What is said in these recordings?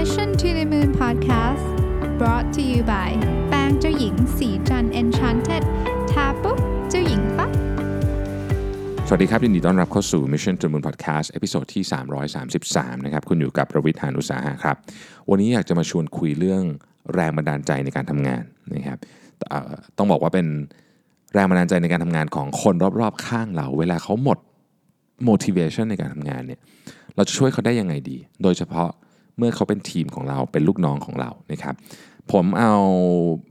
Mission to the Moon Podcast brought to you by แป้งเจ้าหญิงศรีจันทร์ Enchanted ทาปุ๊บเจ้าหญิงปั๊บสวัสดีครับ ยินดีต้อนรับเข้าสู่ Mission to the Moon Podcast episode ที่ 333 นะครับ คุณอยู่กับผมรวิศ หาญอุตสาหะครับ วันนี้อยากจะมาชวนคุยเรื่องแรงบันดาลใจในการทำงานนะครับต้องบอกว่าเป็นแรงบันดาลใจในการทำงานของคนรอบๆ ข้างเรา เวลาเขาหมด motivation ในการทำงานเนี่ยเราจะช่วยเขาได้ยังไงดี โดยเฉพาะ เมื่อเขาเป็นทีมของเราเป็นลูกน้องของเรานะครับผมเอา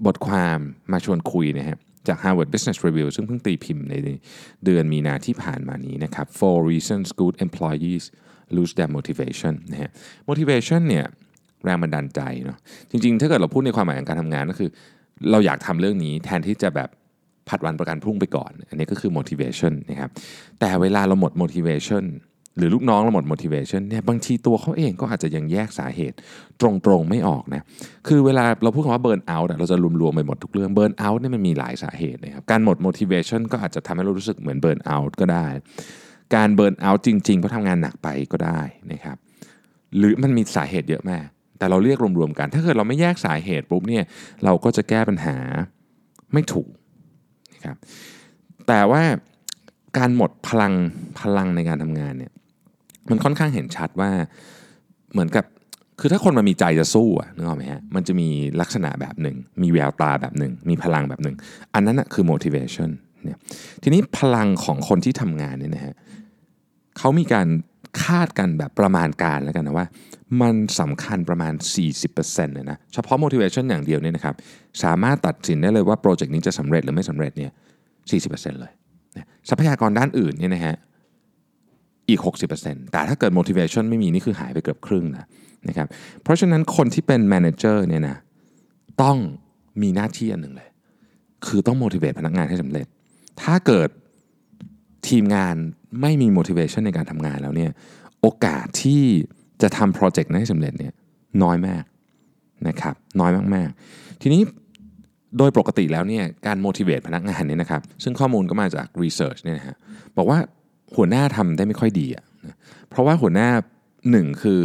บทความมาชวนคุยนะฮะจาก Harvard Business Review ซึ่งเพิ่งตีพิมพ์ในเดือนมีนาที่ผ่านมานี้นะครับ Four reasons good employees lose their motivation นะฮะ motivation เนี่ยแรงบันดาลใจเนาะจริงๆ ถ้าเกิดเราพูดในความหมายของการทำงานก็คือ เราอยากทำเรื่องนี้แทนที่จะแบบผัดวันประกันพรุ่งไปก่อน อันนี้ก็คือ motivation นะครับแต่เวลาเราหมด motivation หรือลูกน้องเราหมด motivation เนี่ยบางทีตัวเขาเองก็อาจจะยังแยกสาเหตุตรงๆไม่ออกนะคือเวลาเราพูดคำว่า burn out อะเราจะรวมๆไปหมดทุกเรื่อง burn out เนี่ยมันมีหลายสาเหตุนะครับการหมด motivation ก็อาจจะทำให้เรารู้สึกเหมือน burn out ก็ได้ การ burn out จริงๆเพราะทำงานหนักไปก็ได้นะครับหรือมันมีสาเหตุเยอะมาก แต่เราเรียกรวมๆกัน ถ้าเกิดเราไม่แยกสาเหตุปุ๊บเนี่ยเราก็จะแก้ปัญหาไม่ถูกนะครับแต่ว่าการหมดพลังพลังในการทำงานเนี่ย มันค่อนข้างเห็นชัดว่าเหมือนกับคือถ้าคนมันมีใจจะสู้อะนึกออกไหมฮะมันจะมีลักษณะแบบหนึ่ง มีแววตาแบบหนึ่ง มีพลังแบบหนึ่ง อันนั้นนะคือ motivation เนี่ยทีนี้พลังของคนที่ทำงานเนี่ยนะฮะเขามีการคาดกันแบบประมาณการแล้วกันนะว่า มันสำคัญประมาณ 40%เลยนะเฉพาะ motivation อย่างเดียวเนี่ยนะครับสามารถตัดสินได้เลยว่าโปรเจกต์นี้จะสำเร็จหรือไม่สำเร็จเนี่ย40%เลยนะทรัพยากรด้านอื่นเนี่ยนะฮะ อีก 60%แต่ถ้าเกิด motivation ไม่มีนี่คือหายไปเกือบครึ่งนะนะครับเพราะฉะนั้นคนที่เป็น manager เนี่ยนะต้องมีหน้าที่อันหนึ่งเลย คือต้อง motivate พนักงานให้สำเร็จ ถ้าเกิดทีมงานไม่มี motivation ในการทำงานแล้วเนี่ยโอกาสที่จะทำโปรเจกต์นั้นให้สำเร็จเนี่ยน้อยมากนะครับน้อยมาก ๆ ทีนี้โดยปกติแล้วเนี่ยการ motivate พนักงานเนี่ยนะครับซึ่งข้อมูลก็มาจาก research เนี่ยนะฮะบอกว่า หัวหน้าทำได้ไม่ค่อยดีอะนะเพราะว่าหัวหน้าหนึ่งคือ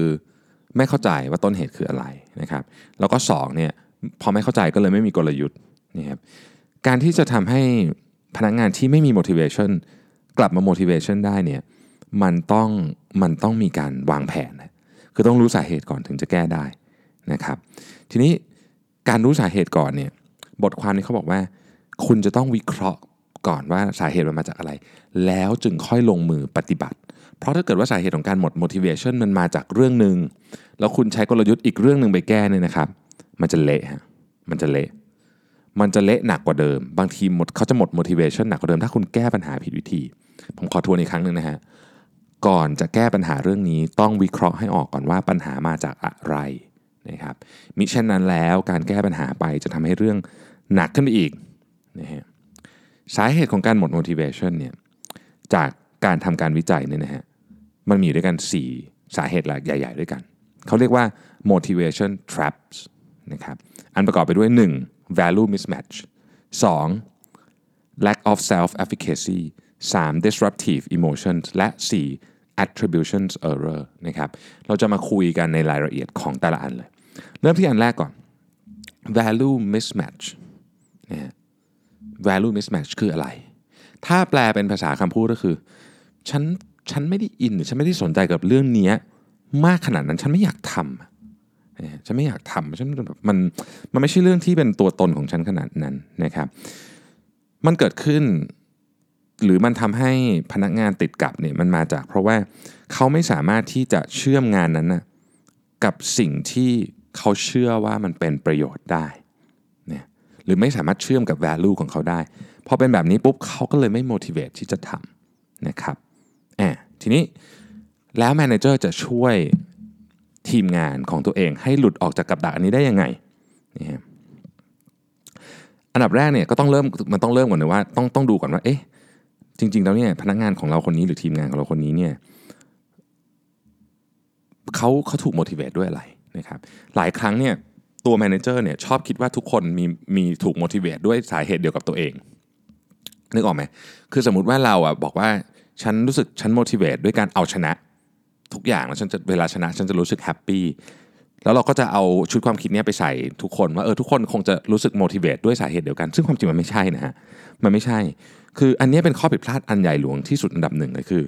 ไม่เข้าใจว่าต้นเหตุคืออะไรนะครับ แล้วก็สองเนี่ยพอไม่เข้าใจก็เลยไม่มีกลยุทธ์นะครับการที่จะทำให้พนักงานที่ไม่มี motivation กลับมา motivation ได้เนี่ยมันต้องมันต้องมีการวางแผนนะคือต้องรู้สาเหตุก่อนถึงจะแก้ได้นะครับ ทีนี้การรู้สาเหตุก่อนเนี่ยบทความนี้เขาบอกว่า คุณจะต้องวิเคราะห์ ก่อนว่าสาเหตุมันมาจากอะไร แล้วจึงค่อยลงมือปฏิบัติ เพราะถ้าเกิดว่าสาเหตุของการหมด motivation มันมาจากเรื่องหนึ่งแล้วคุณใช้กลยุทธ์อีกเรื่องหนึ่งไปแก้เนี่ยนะครับ มันจะเละฮะมันจะเละมันจะเละหนักกว่าเดิม บางทีหมดเขาจะหมด motivation หนักกว่าเดิม ถ้าคุณแก้ปัญหาผิดวิธี ผมขอทวนอีกครั้งหนึ่งนะฮะก่อนจะแก้ปัญหาเรื่องนี้ต้องวิเคราะห์ให้ออกก่อนว่าปัญหามาจากอะไรนะครับมิเช่นนั้นแล้วการแก้ปัญหาไปจะทำให้เรื่องหนักขึ้นไปอีกนะฮะ สาเหตุของการหมด motivation เนี่ยจากการทำการวิจัยเนี่ยนะฮะมันมีด้วยกัน 4 สาเหตุหลักใหญ่ ๆ ด้วยกัน เขาเรียกว่า motivation traps นะครับอันประกอบไปด้วย 1. value mismatch 2. lack of self efficacy 3. disruptive emotions และ 4. attributions error นะครับเราจะมาคุยกันในรายละเอียดของแต่ละอันเลย เริ่มที่อันแรกก่อน value mismatch นะฮะ value mismatch คืออะไร ถ้าแปลเป็นภาษาคำพูดก็คือ ฉันฉันไม่ได้อินหรือฉันไม่ได้สนใจกับเรื่องนี้มากขนาดนั้นฉันไม่อยากทำฉันไม่อยากทำฉันแบบมันมันไม่ใช่เรื่องที่เป็นตัวตนของฉันขนาดนั้นนะครับ มันเกิดขึ้นหรือมันทำให้พนักงานติดกับเนี่ยมันมาจาก เพราะว่าเขาไม่สามารถที่จะเชื่อมงานนั้นนะกับสิ่งที่เขาเชื่อว่ามันเป็นประโยชน์ได้ หรือไม่สามารถเชื่อมกับ value ของเขาได้พอเป็นแบบนี้ปุ๊บเขาก็เลยไม่ motivate ที่จะทำนะครับแอบทีนี้แล้ว manager จะช่วยทีมงานของตัวเองให้หลุดออกจากกับดักอันนี้ได้ยังไงนี่ฮะอันดับแรกเนี่ยก็ต้องเริ่มมันต้องเริ่มก่อนเลยว่าต้องต้องดูก่อนว่าเอ๊ะจริง ๆ แล้วเนี่ยพนักงานของเราคนนี้หรือทีมงานของเราคนนี้เนี่ยเขาเขาถูก motivate ด้วยอะไรนะครับหลายครั้งเนี่ย ตัว manager เนี่ยชอบคิดว่าทุกคนมีมีถูก motivate ด้วยสาเหตุเดียวกับตัวเอง นึกออกไหมคือสมมติว่าเราอะบอกว่าฉันรู้สึกฉัน motivate ด้วยการเอาชนะ ทุกอย่างแล้วฉันจะเวลาชนะฉันจะรู้สึกแฮปปี้แล้วเราก็จะเอาชุดความคิดเนี้ยไปใส่ทุกคนว่าเออทุกคนคงจะรู้สึก motivate ด้วยสาเหตุเดียวกัน ซึ่งความจริงมันไม่ใช่นะฮะมันไม่ใช่ คืออันนี้เป็นข้อผิดพลาดอันใหญ่หลวงที่สุดอันดับหนึ่งเลยคือ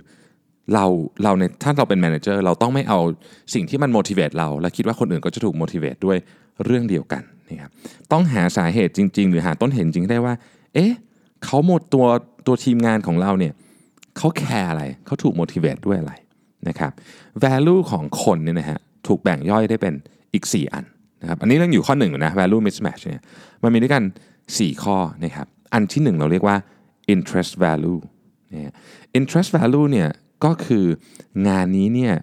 เราเราในถ้าเราเป็นแมเนเจอร์เราต้องไม่เอาสิ่งที่มัน motivate เรา และคิดว่าคนอื่นก็จะถูก motivate ด้วย เรื่องเดียวกันนะครับต้องหาสาเหตุจริง ๆ หรือหาต้นเหตุจริงได้ว่า เอ๊ะเขาหมดตัวตัวทีมงานของเราเนี่ยเขาแคร์อะไรเขาถูก motivate ด้วยอะไรนะครับ value ของคนเนี่ยนะฮะถูกแบ่งย่อยได้เป็นอีก 4 อันนะครับอันนี้เรื่องอยู่ข้อหนึ่งนะ value mismatch เนี่ยมันมีด้วยกัน 4 ข้อนะครับอันที่หนึ่งเราเรียกว่า interest value เนี่ย interest value เนี่ยก็คืองานนี้เนี่ย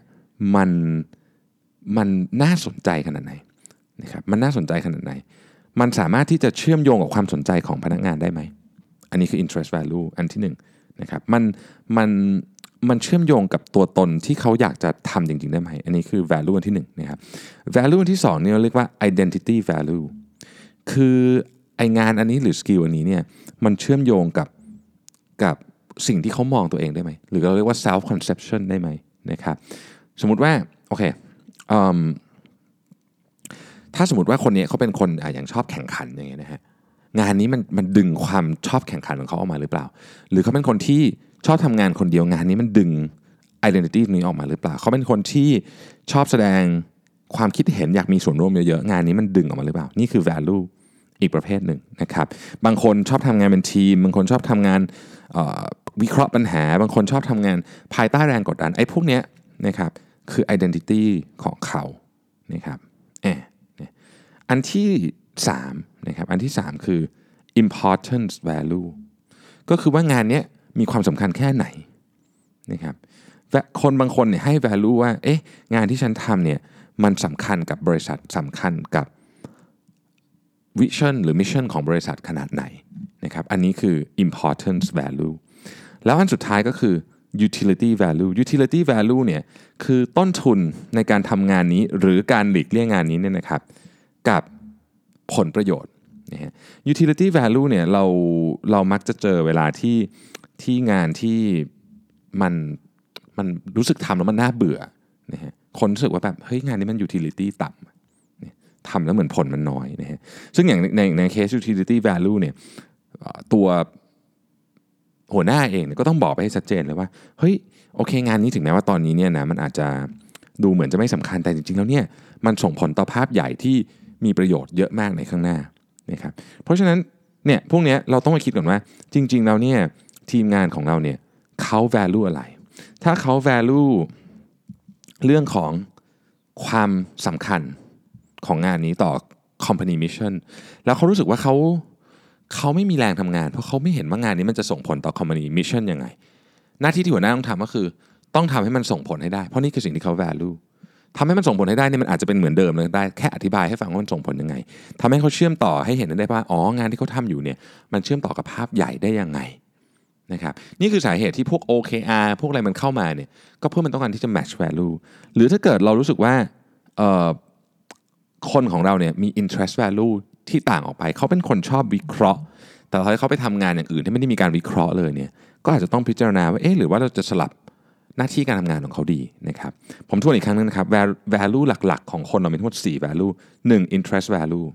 มันมันน่าสนใจขนาดไหน นะครับมันน่าสนใจขนาดไหน มันสามารถที่จะเชื่อมโยงกับความสนใจของพนักงานได้ไหม อันนี้คือ interest value อันที่หนึ่งนะครับมันมันมันเชื่อมโยงกับตัวตนที่เขาอยากจะทำจริง ๆ ได้ไหม อันนี้คือ value อันที่หนึ่งนะครับ value อันที่สองเนี่ยเรียกว่า identity value คือไองานอันนี้หรือ skill อันนี้เนี่ยมันเชื่อมโยงกับกับสิ่งที่เขามองตัวเองได้ไหม หรือเราเรียกว่า self conception ได้ไหมนะครับ สมมุติว่า โอเคอืม ถ้าสมมติว่าคนนี้เขาเป็นคนอย่างชอบแข่งขันอย่างเงี้ยนะฮะงานนี้มันมันดึงความชอบแข่งขันของเขาออกมาหรือเปล่า หรือเขาเป็นคนที่ชอบทำงานคนเดียวงานนี้มันดึง identity นี้ออกมาหรือเปล่า เขาเป็นคนที่ชอบแสดงความคิดเห็นอยากมีส่วนร่วมเยอะๆงานนี้มันดึงออกมาหรือเปล่า นี่คือ value อีกประเภทหนึ่งนะครับบางคนชอบทำงานเป็นทีม บางคนชอบทำงานวิเคราะห์ปัญหา บางคนชอบทำงานภายใต้แรงกดดันไอ้พวกเนี้ยนะครับคือ identity ของเขานะครับ อันที่3นะครับอันที่ 3 คือ importance value ก็คือว่างานนี้มีความสำคัญแค่ไหนนะครับคนบางคนเนี่ยให้ value ว่าเอ๊ะงานที่ฉันทำเนี่ยมันสำคัญกับบริษัทสำคัญกับ vision หรือ mission ของบริษัทขนาดไหนนะครับอันนี้คือ importance value แล้วอันสุดท้ายก็คือ utility value utility value เนี่ยคือต้นทุนในการทำงานนี้หรือการหลีกเลี่ยงงานนี้เนี่ยนะครับ กับผลประโยชน์นะฮะ utility value เนี่ยเราเรามักจะเจอเวลาที่ที่งานที่มันมันรู้สึกทำแล้วมันน่าเบื่อนะฮะคนรู้สึกว่าแบบเฮ้ยงานนี้มัน utility ต่ำทำแล้วเหมือนผลมันน้อยนะฮะซึ่งอย่างในในเคส utility value เนี่ยตัวหัวหน้าเองก็ต้องบอกไปให้ชัดเจนเลยว่าเฮ้ยโอเคงานนี้ถึงแม้ว่าตอนนี้เนี่ยนะมันอาจจะดูเหมือนจะไม่สำคัญแต่จริงๆแล้วเนี่ยมันส่งผลต่อภาพใหญ่ที่ มีประโยชน์เยอะมากในข้างหน้านะครับเพราะฉะนั้นเนี่ยพวกเนี้ยเราต้องมาคิดก่อนว่า จริงๆแล้วเนี่ยทีมงานของเราเนี่ยเขา value อะไร ถ้าเขา value เรื่องของความสำคัญของงานนี้ต่อ company mission แล้วเขารู้สึกว่าเขาเขาไม่มีแรงทำงาน เพราะเขาไม่เห็นว่างานนี้มันจะส่งผลต่อ company mission ยังไง หน้าที่ที่หัวหน้าต้องทำก็คือ ต้องทำให้มันส่งผลให้ได้ เพราะนี่คือสิ่งที่เขา value ทำให้มันส่งผลให้ได้เนี่ยมันอาจจะเป็นเหมือนเดิมเลยได้แค่อธิบายให้ฟังว่ามันส่งผลยังไงทำให้เขาเชื่อมต่อให้เห็นได้ว่าอ๋องานที่เขาทำอยู่เนี่ยมันเชื่อมต่อกับภาพใหญ่ได้ยังไงนะครับนี่คือสาเหตุที่พวก OKR พวกอะไรมันเข้ามาเนี่ยก็เพื่อมันต้องการที่จะ match value หรือถ้าเกิดเรารู้สึกว่าคนของเราเนี่ยมี interest value ที่ต่างออกไป เขาเป็นคนชอบวิเคราะห์ แต่พอเขาไปทำงานอย่างอื่นที่ไม่ได้มีการวิเคราะห์เลยเนี่ยก็อาจจะต้องพิจารณาว่าเอ๊ะหรือว่าเราจะสลับ หน้าที่การทำงานของเขาดีนะครับ ผมทวนอีกครั้งนึงนะครับ value หลัก ๆ ของคนเรามีทั้งหมด 4 value 1 interest value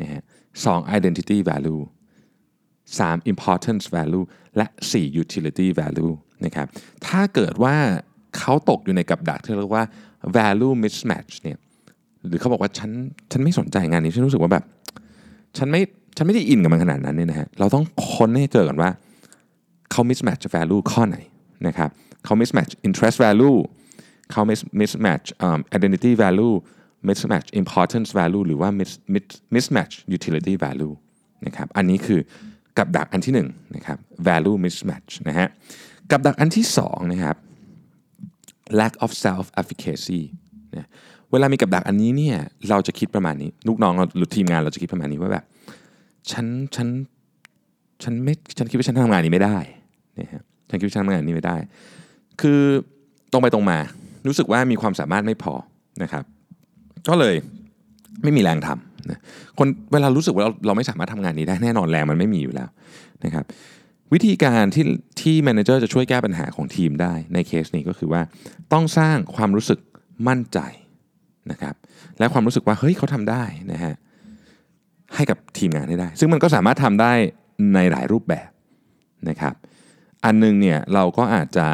นะฮะสอง identity value 3 importance value และ 4 utility value นะครับ ถ้าเกิดว่าเขาตกอยู่ในกับดักที่เรียกว่า value mismatch เนี่ย หรือเขาบอกว่าฉันฉันไม่สนใจงานนี้ ฉันรู้สึกว่าแบบ ฉันไม่ฉันไม่ได้อินกับมันขนาดนั้นเนี่ยนะฮะ เราต้องค้นให้เจอก่อนว่าเขา mismatch value ข้อไหนนะครับ เขา mismatch interest value เขา mismatch um, identity value mismatch importance value หรือว่า mismatch utility value นะครับ อันนี้คือกับดักอันที่หนึ่งนะครับ value mismatch นะฮะ กับดักอันที่สองนะครับ lack of self efficacy นะเวลามีกับดักอันนี้เนี่ยเราจะคิดประมาณนี้ ลูกน้องเราหรือทีมงานเราจะคิดประมาณนี้ว่าแบบฉันฉันฉันไม่ฉันคิดว่าฉันทำงานนี้ไม่ได้นะฮะฉันคิดว่าฉันทำงานนี้ไม่ได้ คือตรงไปตรงมา รู้สึกว่ามีความสามารถไม่พอนะครับ ก็เลยไม่มีแรงทำนะคนเวลารู้สึกว่าเราเราไม่สามารถทำงานนี้ได้แน่นอนแรงมันไม่มีอยู่แล้วนะครับวิธีการที่ที่แมเนเจอร์จะช่วยแก้ปัญหาของทีมได้ในเคสนี้ก็คือว่าต้องสร้างความรู้สึกมั่นใจนะครับและความรู้สึกว่าเฮ้ยเขาทำได้นะฮะให้กับทีมงานให้ได้ ซึ่งมันก็สามารถทำได้ในหลายรูปแบบนะครับ อันหนึงเนี่ยเราก็อาจจะ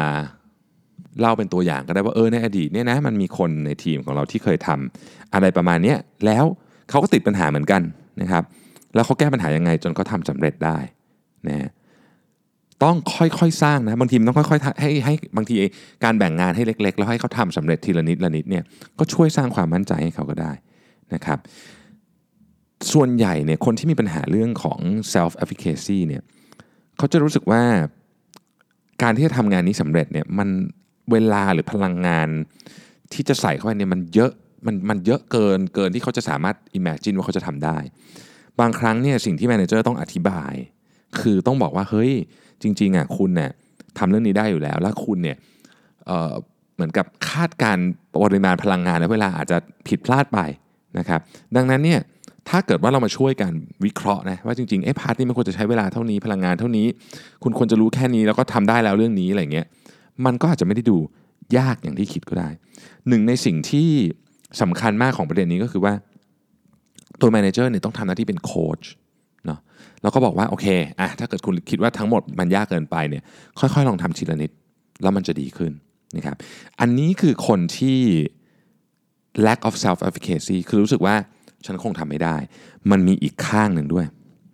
เล่าเป็นตัวอย่างก็ได้ว่าเออในอดีตเนี่ยนะมันมีคนในทีมของเราที่เคยทำอะไรประมาณนี้แล้วเขาก็ติดปัญหาเหมือนกันนะครับ แล้วเขาแก้ปัญหายังไงจนเขาทำสำเร็จได้นะต้องค่อยๆสร้างนะบางทีมันต้องค่อยๆให้ให้บางทีการแบ่งงานให้เล็ก ๆ แล้วให้เขาทำสำเร็จทีละนิดละนิดเนี่ยก็ช่วยสร้างความมั่นใจให้เขาก็ได้นะครับ ส่วนใหญ่เนี่ยคนที่มีปัญหาเรื่องของ self efficacy เนี่ยเขาจะรู้สึกว่าการที่จะทำงานนี้สำเร็จเนี่ยมัน เวลาหรือพลังงานที่จะใส่เข้าไปเนี่ยมันเยอะมันมันเยอะเกินเกินที่เขาจะสามารถ imagine ว่าเขาจะทำได้ บางครั้งเนี่ยสิ่งที่ manager ต้องอธิบาย คือต้องบอกว่าเฮ้ยจริงๆอะคุณเนี่ยทำเรื่องนี้ได้อยู่แล้ว แล้วคุณเนี่ยเเหมือนกับคาดการปริมาณพลังงานและเวลาอาจจะผิดพลาดไปนะครับ ดังนั้นเนี่ยถ้าเกิดว่าเรามาช่วยกันวิเคราะห์นะว่าจริงๆไอ้พาร์ทนี้มันควรจะใช้เวลาเท่านี้พลังงานเท่านี้ คุณควรจะรู้แค่นี้แล้วก็ทำได้แล้วเรื่องนี้อะไรเงี้ย มันก็อาจจะไม่ได้ดูยากอย่างที่คิดก็ได้ หนึ่งในสิ่งที่สำคัญมากของประเด็นนี้ก็คือว่า ตัวแมเนเจอร์เนี่ยต้องทำหน้าที่เป็นโค้ชเนาะแล้วก็บอกว่าโอเคอะถ้าเกิดคุณคิดว่าทั้งหมดมันยากเกินไปเนี่ยค่อยๆ ลองทำทีละนิด แล้วมันจะดีขึ้นนะครับอันนี้คือคนที่ lack of self efficacy คือรู้สึกว่าฉันคงทำไม่ได้ มันมีอีกข้างหนึ่งด้วย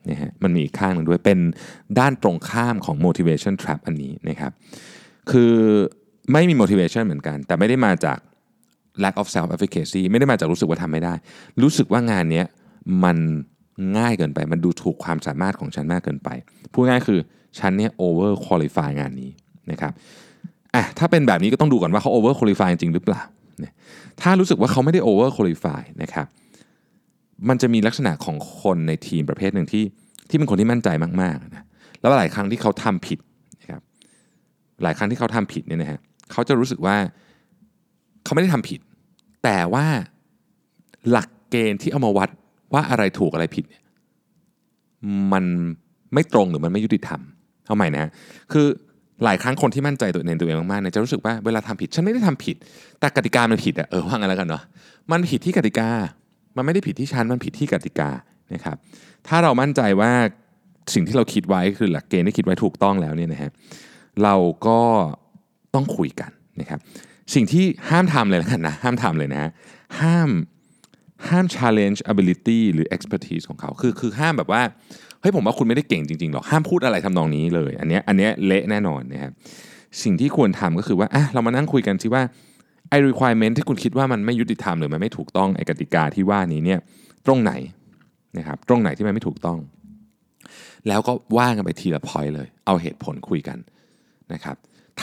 นะฮะมันมีอีกข้างหนึ่งด้วยเป็นด้านตรงข้ามของ motivation trap อันนี้นะครับ คือไม่มี motivation เหมือนกัน แต่ไม่ได้มาจาก lack of self efficacy ไม่ได้มาจากรู้สึกว่าทำไม่ได้ รู้สึกว่างานนี้มันง่ายเกินไป มันดูถูกความสามารถของฉันมากเกินไป พูดง่ายคือฉันเนี่ย over qualify งานนี้นะครับอะถ้าเป็นแบบนี้ก็ต้องดูก่อนว่าเขา over qualify จริงหรือเปล่า ถ้ารู้สึกว่าเขาไม่ได้ over qualify นะครับมันจะมีลักษณะของคนในทีมประเภทหนึ่งที่ที่เป็นคนที่มั่นใจมากๆนะแล้วหลายครั้งที่เขาทำผิด หลายครั้งที่เขาทำผิดเนี่ยนะฮะเขาจะรู้สึกว่าเขาไม่ได้ทำผิด แต่ว่าหลักเกณฑ์ที่เอามาวัดว่าอะไรถูกอะไรผิดเนี่ยมันไม่ตรงหรือมันไม่ยุติธรรมเอาใหม่นะฮะคือหลายครั้งคนที่มั่นใจตัวเองตัวเองมากๆเนี่ยจะรู้สึกว่าเวลาทำผิดฉันไม่ได้ทำผิด แต่กติกามันผิดอะเออว่างั้นแล้วกันเนาะมันผิดที่กติกา มันไม่ได้ผิดที่ฉันมันผิดที่กติกานะครับถ้าเรามั่นใจว่าสิ่งที่เราคิดไว้คือหลักเกณฑ์ที่คิดไว้ถูกต้องแล้วเนี่ยนะฮะ เราก็ต้องคุยกันนะครับสิ่งที่ห้ามทำเลยแล้วกันนะห้ามทำเลยนะฮะห้ามห้าม challenge ability หรือ expertise ของเขาคือคือห้ามแบบว่าเฮ้ยผมว่าคุณไม่ได้เก่งจริงๆหรอกห้ามพูดอะไรทำนองนี้เลยอันเนี้ยอันเนี้ยเละแน่นอนนะครับสิ่งที่ควรทำก็คือว่าอะเรามานั่งคุยกันสิว่าไอ้ requirement ที่คุณคิดว่ามันไม่ยุติธรรมหรือมันไม่ถูกต้องไอ้กติกาที่ว่านี้เนี่ยตรงไหนนะครับตรงไหนที่มันไม่ถูกต้อง แล้วก็ว่ากันไปทีละ point เลย เอาเหตุผลคุยกัน นะครับ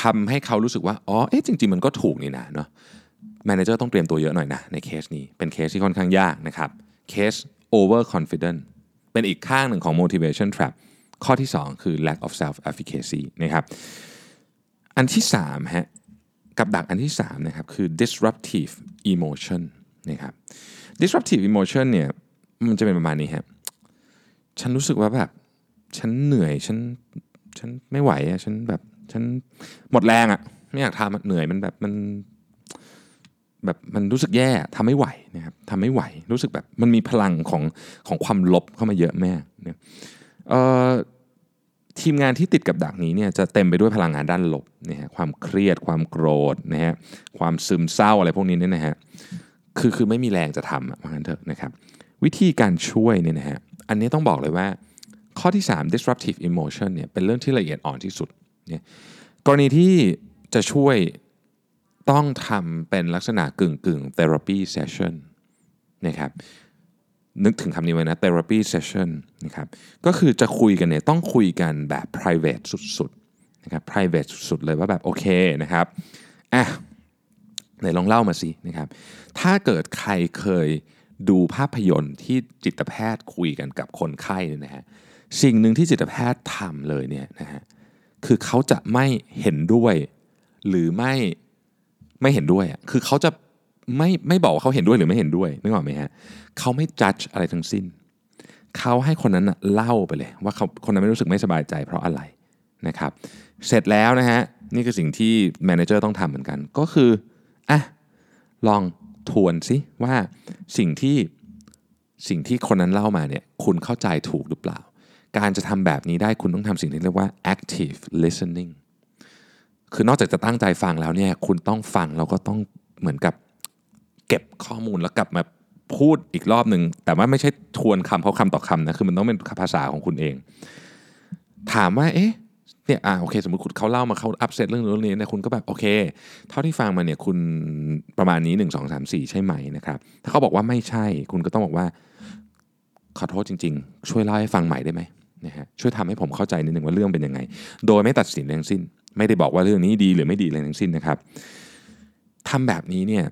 ทำให้เขารู้สึกว่าอ๋อเอ๊ะจริง ๆ มันก็ถูกนี่นะเนาะ manager ต้องเตรียมตัวเยอะหน่อยนะในเคสนี้เป็นเคสที่ค่อนข้างยากนะครับเคส over confident เป็นอีกข้างหนึ่งของ motivation trap ข้อที่ 2 คือ lack of self efficacy นะครับอันที่3ฮะกับดักอันที่3นะครับคือ disruptive emotion นะครับ disruptive emotion เนี่ยมันจะเป็นประมาณนี้ครับฉันรู้สึกว่าแบบฉันเหนื่อยฉันฉันไม่ไหวอะฉันแบบ ฉันหมดแรงอะไม่อยากทำเหนื่อยมันแบบมัน แบบมันรู้สึกแย่ทำไม่ไหวนะครับทำไม่ไหว รู้สึกแบบมันมีพลังของของความลบเข้ามาเยอะแมากเนี่ยทีมงานที่ติดกับดักนี้เนี่ยจะเต็มไปด้วยพลังงานด้านลบนะฮะความเครียด ความโกรธนะฮะความซึมเศร้าอะไรพวกนี้เนี่ยนะฮะคือคือไม่มีแรงจะทำอะว่างั้นเถอะนะครับ วิธีการช่วยเนี่ยนะฮะอันนี้ต้องบอกเลยว่าข้อที่ 3 disruptive emotion เนี่ยเป็นเรื่องที่ละเอียดอ่อนที่สุด เนี่ยกรณีที่จะช่วยต้องทำเป็นลักษณะกึ่งกึ่ง therapy session นะครับนึกถึงคำนี้ไว้นะ therapy session นะครับก็คือจะคุยกันเนี่ยต้องคุยกันแบบ private สุดๆนะครับ private สุดๆเลยว่าแบบโอเคนะครับอะไหนลองเล่ามาสินะครับถ้าเกิดใครเคยดูภาพยนตร์ที่จิตแพทย์คุยกันกับคนไข้เนี่ยนะฮะสิ่งหนึ่งที่จิตแพทย์ทำเลยเนี่ยนะฮะ คือเขาจะไม่เห็นด้วย หรือไม่ไม่เห็นด้วยอะคือเขาจะไม่ไม่บอกว่าเขาเห็นด้วยหรือไม่เห็นด้วยนึกออกไหมฮะเขาไม่จัดอะไรทั้งสิ้น เขาให้คนนั้นนะเล่าไปเลย ว่าเขาคนนั้นไม่รู้สึกไม่สบายใจเพราะอะไรนะครับ เสร็จแล้วนะฮะนี่คือสิ่งที่แมเนเจอร์ต้องทำเหมือนกัน ก็คืออะลองทวนสิว่าสิ่งที่สิ่งที่คนนั้นเล่ามาเนี่ยคุณเข้าใจถูกหรือเปล่า การจะทำแบบนี้ได้คุณต้องทำสิ่งที่เรียกว่า active listening คือนอกจากจะตั้งใจฟังแล้วเนี่ยคุณต้องฟังแล้วก็ต้องเหมือนกับเก็บข้อมูลแล้วกลับมาพูดอีกรอบหนึ่งแต่ว่าไม่ใช่ทวนคำเขาคำต่อคำนะคือมันต้องเป็นภาษาของคุณเอง ถามว่าเอ๊ะเนี่ยอ่าโอเค สมมติคุณเขาเล่ามาเขาอัพเซตเรื่องนู้นเรื่องนี้เนี่ยคุณก็แบบโอเค เท่าที่ฟังมาเนี่ยคุณประมาณนี้ 1 2 3 4 ใช่ไหมนะครับ ถ้าเขาบอกว่าไม่ใช่ คุณก็ต้องบอกว่า ขอโทษจริง ๆ ช่วยเล่าให้ฟังใหม่ได้ไหม นะฮะช่วยทำให้ผมเข้าใจนิดนึงว่าเรื่องเป็นยังไง โดยไม่ตัดสินทั้งสิ้น ไม่ได้บอกว่าเรื่องนี้ดีหรือไม่ดีอะไรทั้งสิ้นนะครับทำแบบนี้เนี่ย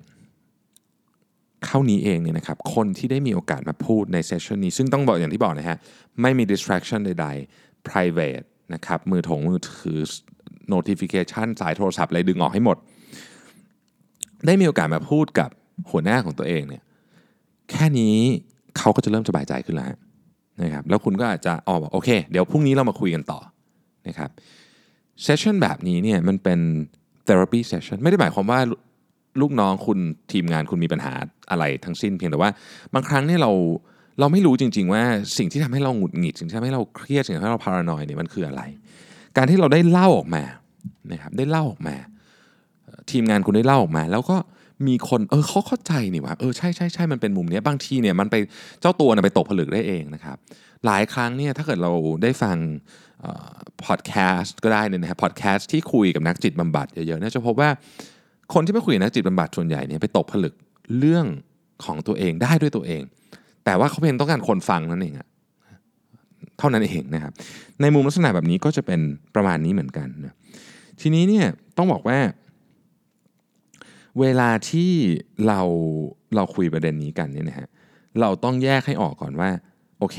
เข้านี้เองเนี่ยนะครับคนที่ได้มีโอกาสมาพูดในเซสชันนี้ ซึ่งต้องบอกอย่างที่บอกนะฮะไม่มี distraction ใดๆ private นะครับมือถงมือถือ notification สายโทรศัพท์อะไรดึงออกให้หมด ได้มีโอกาสมาพูดกับหัวหน้าของตัวเองเนี่ยแค่นี้เขาก็จะเริ่มสบายใจขึ้นแล้ว นะครับแล้วคุณก็อาจจะออกบอกโอเค เดี๋ยวพรุ่งนี้เรามาคุยกันต่อนะครับเซสชันแบบนี้เนี่ยมันเป็น therapy session ไม่ได้หมายความว่าลูกน้องคุณทีมงานคุณมีปัญหาอะไรทั้งสิ้นเพียงแต่ว่า บางครั้งเนี่ยเราเราไม่รู้จริง ๆ ว่าสิ่งที่ทำให้เราหงุดหงิดสิ่งที่ทำให้เราเครียดสิ่งที่ทำให้เราพารานอยเนี่ยมันคืออะไร การที่เราได้เล่าออกมานะครับได้เล่าออกมา ทีมงานคุณได้เล่าออกมา แล้วก็ มีคนเออเขาเข้าใจนี่ว่าเออใช่ใช่ใช่มันเป็นมุมนี้บางทีเนี่ยมันไปเจ้าตัวนะไปตกผลึกได้เองนะครับ หลายครั้งเนี่ยถ้าเกิดเราได้ฟังพอดแคสต์ก็ได้เนี่ยนะครับพอดแคสต์ที่คุยกับนักจิตบำบัดเยอะๆเนี่ยจะพบว่าคนที่ไปคุยกับนักจิตบำบัดส่วนใหญ่เนี่ยไปตกผลึกเรื่องของตัวเองได้ด้วยตัวเอง แต่ว่าเขาเพียงต้องการคนฟังนั่นเองอะเท่านั้นเองนะครับ ในมุมลักษณะแบบนี้ก็จะเป็นประมาณนี้เหมือนกันนะทีนี้เนี่ยต้องบอกว่า เวลาที่เราเราคุยประเด็นนี้กันเนี่ยนะฮะเราต้องแยกให้ออกก่อนว่าโอเค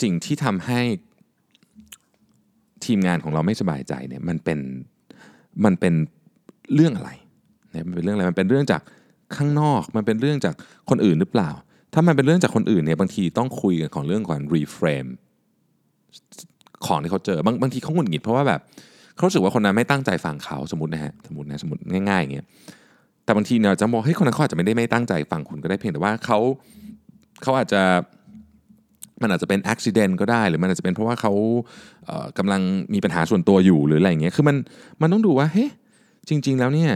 สิ่งที่ทำให้ทีมงานของเราไม่สบายใจเนี่ยมันเป็นมันเป็นเรื่องอะไรเนี่ยมันเป็นเรื่องอะไรมันเป็นเรื่องจากข้างนอก มันเป็นเรื่องจากคนอื่นหรือเปล่า ถ้ามันเป็นเรื่องจากคนอื่นเนี่ยบางทีต้องคุยกันของเรื่องก่อนรีเฟรมของที่เขาเจอบางบางทีเขาหงุดหงิดเพราะว่าแบบเขารู้สึกว่าคนนั้นไม่ตั้งใจฟังเขาสมมตินะฮะสมมตินะสมมติง่ายๆอย่างเงี้ย แต่บางทีเนี่ยจะมองเฮ้ยคนนั้นเขาอาจจะไม่ได้ไม่ตั้งใจฟังคุณก็ได้เพียงแต่ว่าเขาเขาอาจจะมันอาจจะเป็นอุบิเหตุก็ได้ หรือมันอาจจะเป็นเพราะว่าเขาเกำลังมีปัญหาส่วนตัวอยู่หรืออะไรอย่างเงี้ยคือมันมันต้องดูว่าเฮ้ยจริง ๆ แล้วเนี่ย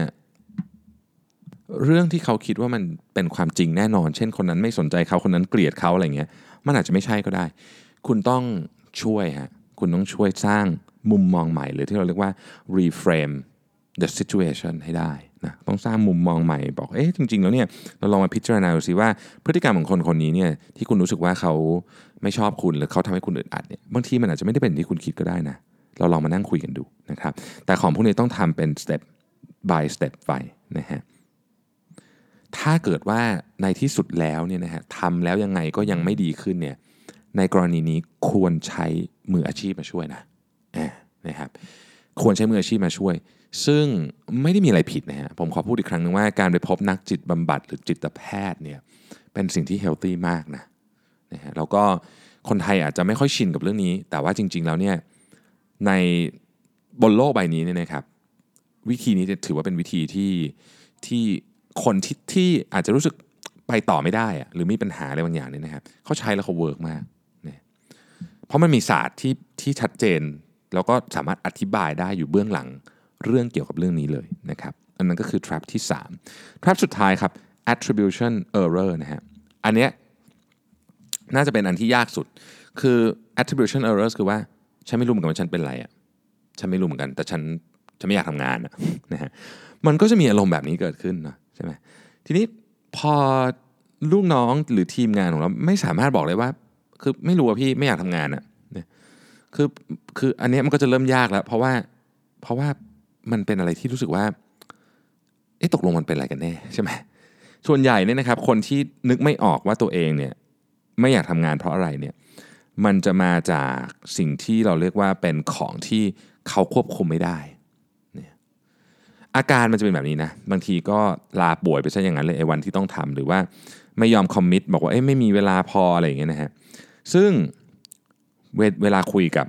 เรื่องที่เขาคิดว่ามันเป็นความจริงแน่นอน เช่นคนนั้นไม่สนใจเขาคนนั้นเกลียดเขาอะไรเงี้ย มันอาจจะไม่ใช่ก็ได้ คุณต้องช่วยฮะคุณต้องช่วยสร้างมุมมองใหม่ หรือที่เราเรียกว่า reframe the situation ให้ได้ นะต้องสร้างมุมมองใหม่บอกเอ๊ะจริง ๆ แล้วเนี่ยเราลองมาพิจารณาดูสิว่าพฤติกรรมของคนคนนี้เนี่ยที่คุณรู้สึกว่าเขาไม่ชอบคุณหรือเขาทำให้คุณอึดอัดเนี่ยบางทีมันอาจจะไม่ได้เป็นที่คุณคิดก็ได้นะเราลองมานั่งคุยกันดูนะครับแต่ของพวกนี้ต้องทำเป็น step by step ไปนะฮะถ้าเกิดว่าในที่สุดแล้วเนี่ยนะฮะทำแล้วยังไงก็ยังไม่ดีขึ้นเนี่ยในกรณีนี้ควรใช้มืออาชีพมาช่วยนะนะครับควรใช้มืออาชีพมาช่วย ซึ่งไม่ได้มีอะไรผิดนะฮะผมขอพูดอีกครั้งนึงว่าการไปพบนักจิตบำบัดหรือจิตแพทย์เนี่ยเป็นสิ่งที่เฮลตี้มากนะนะฮะแล้วก็คนไทยอาจจะไม่ค่อยชินกับเรื่องนี้ แต่ว่าจริง ๆ แล้วเนี่ยในบนโลกใบนี้เนี่ยนะครับ วิธีนี้ถือว่าเป็นวิธีที่ที่คนที่ที่อาจจะรู้สึกไปต่อไม่ได้อะหรือมีปัญหาอะไรบางอย่างเนี่ยนะครับเขาใช้แล้วเขา work มากเนี่ยเพราะมันมีศาสตร์ที่ที่ชัดเจน แล้วก็สามารถอธิบายได้อยู่เบื้องหลัง เรื่องเกี่ยวกับเรื่องนี้เลยนะครับอันนั้นก็คือ trap ที่ 3 trap สุดท้ายครับ attribution error นะฮะอันเนี้ยน่าจะเป็นอันที่ยากสุด คือ attribution errors คือว่า ฉันไม่รู้เหมือนกันว่าฉันเป็นอะไรอะฉันไม่รู้เหมือนกัน แต่ฉันฉันไม่อยากทำงานนะฮะมันก็จะมีอารมณ์แบบนี้เกิดขึ้นนะใช่ไหมทีนี้พอลูกน้องหรือทีมงานของเราไม่สามารถบอกเลยว่า คือไม่รู้ว่าพี่ไม่อยากทำงานอะเนี่ยคือคืออันนี้มันก็จะเริ่มยากแล้ว เพราะว่าเพราะว่า มันเป็นอะไรที่รู้สึกว่าเอ๊ะตกลงมันเป็นอะไรกันแน่ใช่ไหมส่วนใหญ่เนี่ยนะครับคนที่นึกไม่ออกว่าตัวเองเนี่ยไม่อยากทำงานเพราะอะไรเนี่ยมันจะมาจากสิ่งที่เราเรียกว่าเป็นของที่เขาควบคุมไม่ได้อาการมันจะเป็นแบบนี้นะ บางทีก็ลาป่วยไปซะอย่างนั้นเลยไอ้วันที่ต้องทำหรือว่าไม่ยอมคอมมิตบอกว่าเอ้ไม่มีเวลาพออะไรอย่างเงี้ยนะฮะซึ่งเวเวลาคุยกับ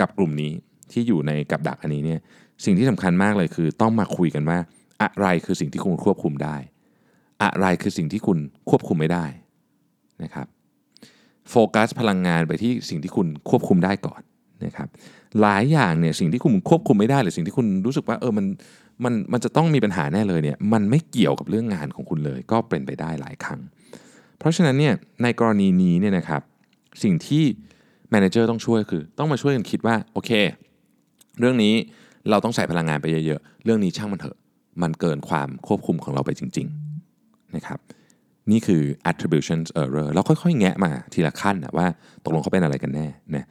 กับกลุ่มนี้ที่อยู่ในกับดักอันนี้เนี่ย สิ่งที่สำคัญมากเลยคือ ต้องมาคุยกันว่า อะไรคือสิ่งที่คุณควบคุมได้ อะไรคือสิ่งที่คุณควบคุมไม่ได้นะครับโฟกัสพลังงานไปที่สิ่งที่คุณควบคุมได้ก่อนนะครับหลายอย่างเนี่ยสิ่งที่คุณควบคุมไม่ได้หรือสิ่งที่คุณรู้สึกว่าเออมันมันมันจะต้องมีปัญหาแน่เลยเนี่ยมันไม่เกี่ยวกับเรื่องงานของคุณเลย ก็เป็นไปได้หลายครั้ง เพราะฉะนั้นเนี่ยในกรณีนี้เนี่ยนะครับสิ่งที่แมเนเจอร์ต้องช่วยคือ ต้องมาช่วยกันคิดว่าโอเค เรื่องนี้ เราต้องใส่พลังงานไปเยอะๆ เรื่องนี้ช่างมันเถอะ มันเกินความควบคุมของเราไปจริงๆนะครับ นี่คือ attribution error เราค่อยๆ แงะมาทีละขั้นนะว่าตกลงเขาเป็นอะไรกันแน่นะ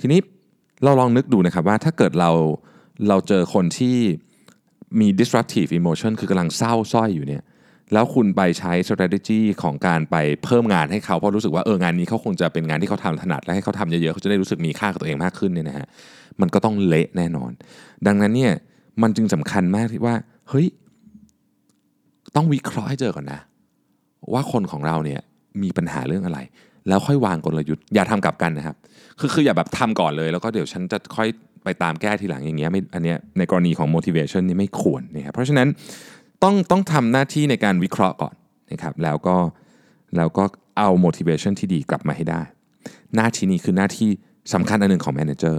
ทีนี้เราลองนึกดูนะครับว่าถ้าเกิดเราเราเจอคนที่มี disruptive emotion คือกำลังเศร้าส้อยอยู่เนี่ย แล้วคุณไปใช้ strategy ของการไปเพิ่มงานให้เขาเพราะรู้สึกว่าเอองานนี้เขาคงจะเป็นงานที่เขาทำถนัดและให้เขาทำเยอะๆเขาจะได้รู้สึกมีค่ากับตัวเองมากขึ้นเนี่ยนะฮะมันก็ต้องเละแน่นอน ดังนั้นเนี่ยมันจึงสำคัญมากที่ว่าเฮ้ยต้องวิเคราะห์ให้เจอก่อนนะ ว่าคนของเราเนี่ยมีปัญหาเรื่องอะไร แล้วค่อยวางกลยุทธ์อย่าทำกลับกันนะครับ คือคืออย่าแบบทำก่อนเลย แล้วก็เดี๋ยวฉันจะค่อยไปตามแก้ทีหลังอย่างเงี้ยไม่อันเนี้ยในกรณีของ motivation นี่ไม่ควรนะครับเพราะฉะนั้น ต้องต้องทำหน้าที่ในการวิเคราะห์ก่อนนะครับแล้วก็แล้วก็เอา motivation ที่ดีกลับมาให้ได้ หน้าที่นี้คือหน้าที่สำคัญอันหนึ่งของ manager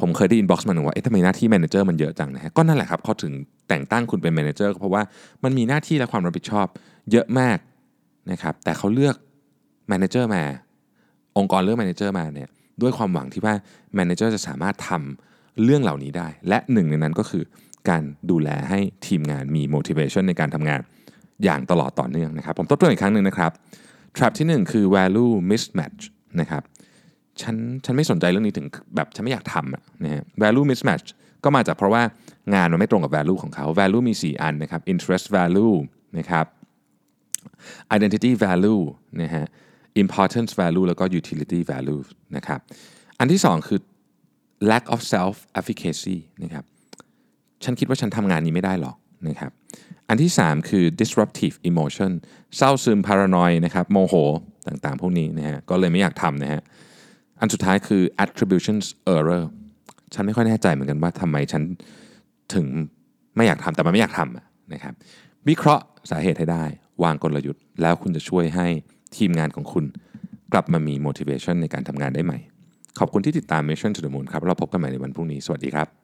ผมเคยได้ inbox มาหนึ่งว่าเอ๊ะทำไมหน้าที่ manager มันเยอะจังนะฮะก็นั่นแหละครับเขาถึงแต่งตั้งคุณเป็น manager เพราะว่ามันมีหน้าที่และความรับผิดชอบเยอะมากนะครับแต่เขาเลือก manager มา องค์กรเลือก manager มาเนี่ยด้วยความหวังที่ว่า manager จะสามารถทำเรื่องเหล่านี้ได้ และหนึ่งในนั้นก็คือ การดูแลให้ทีมงานมี motivation ในการทำงานอย่างตลอดต่อเนื่องนะครับ ผมทบทวนอีกครั้งหนึ่งนะครับ trap ที่หนึ่งคือ value mismatch นะครับฉันฉันไม่สนใจเรื่องนี้ถึงแบบฉันไม่อยากทำนะฮะ value mismatch ก็มาจากเพราะว่างานมันไม่ตรงกับ value ของเขา value มี 4 อันนะครับ interest value นะครับ identity value นะฮะ importance value แล้วก็ utility value นะครับ อันที่สองคือ lack of self efficacy นะครับ ฉันคิดว่าฉันทำงานนี้ไม่ได้หรอกนะครับอันที่ 3 คือ disruptive emotion เศร้าซึม paranoid นะครับโมโหต่างๆ พวกนี้นะฮะก็เลยไม่อยากทำนะฮะอันสุดท้ายคือ attribution error ฉันไม่ค่อยแน่ใจเหมือนกันว่าทำไมฉันถึงไม่อยากทำแต่มันไม่อยากทำนะครับวิเคราะห์สาเหตุให้ได้ วางกลยุทธ์ แล้วคุณจะช่วยให้ทีมงานของคุณ กลับมามี motivation ในการทำงานได้ใหม่ ขอบคุณที่ติดตาม Mission to the Moon ครับเราพบกันใหม่ในวันพรุ่งนี้สวัสดีครับ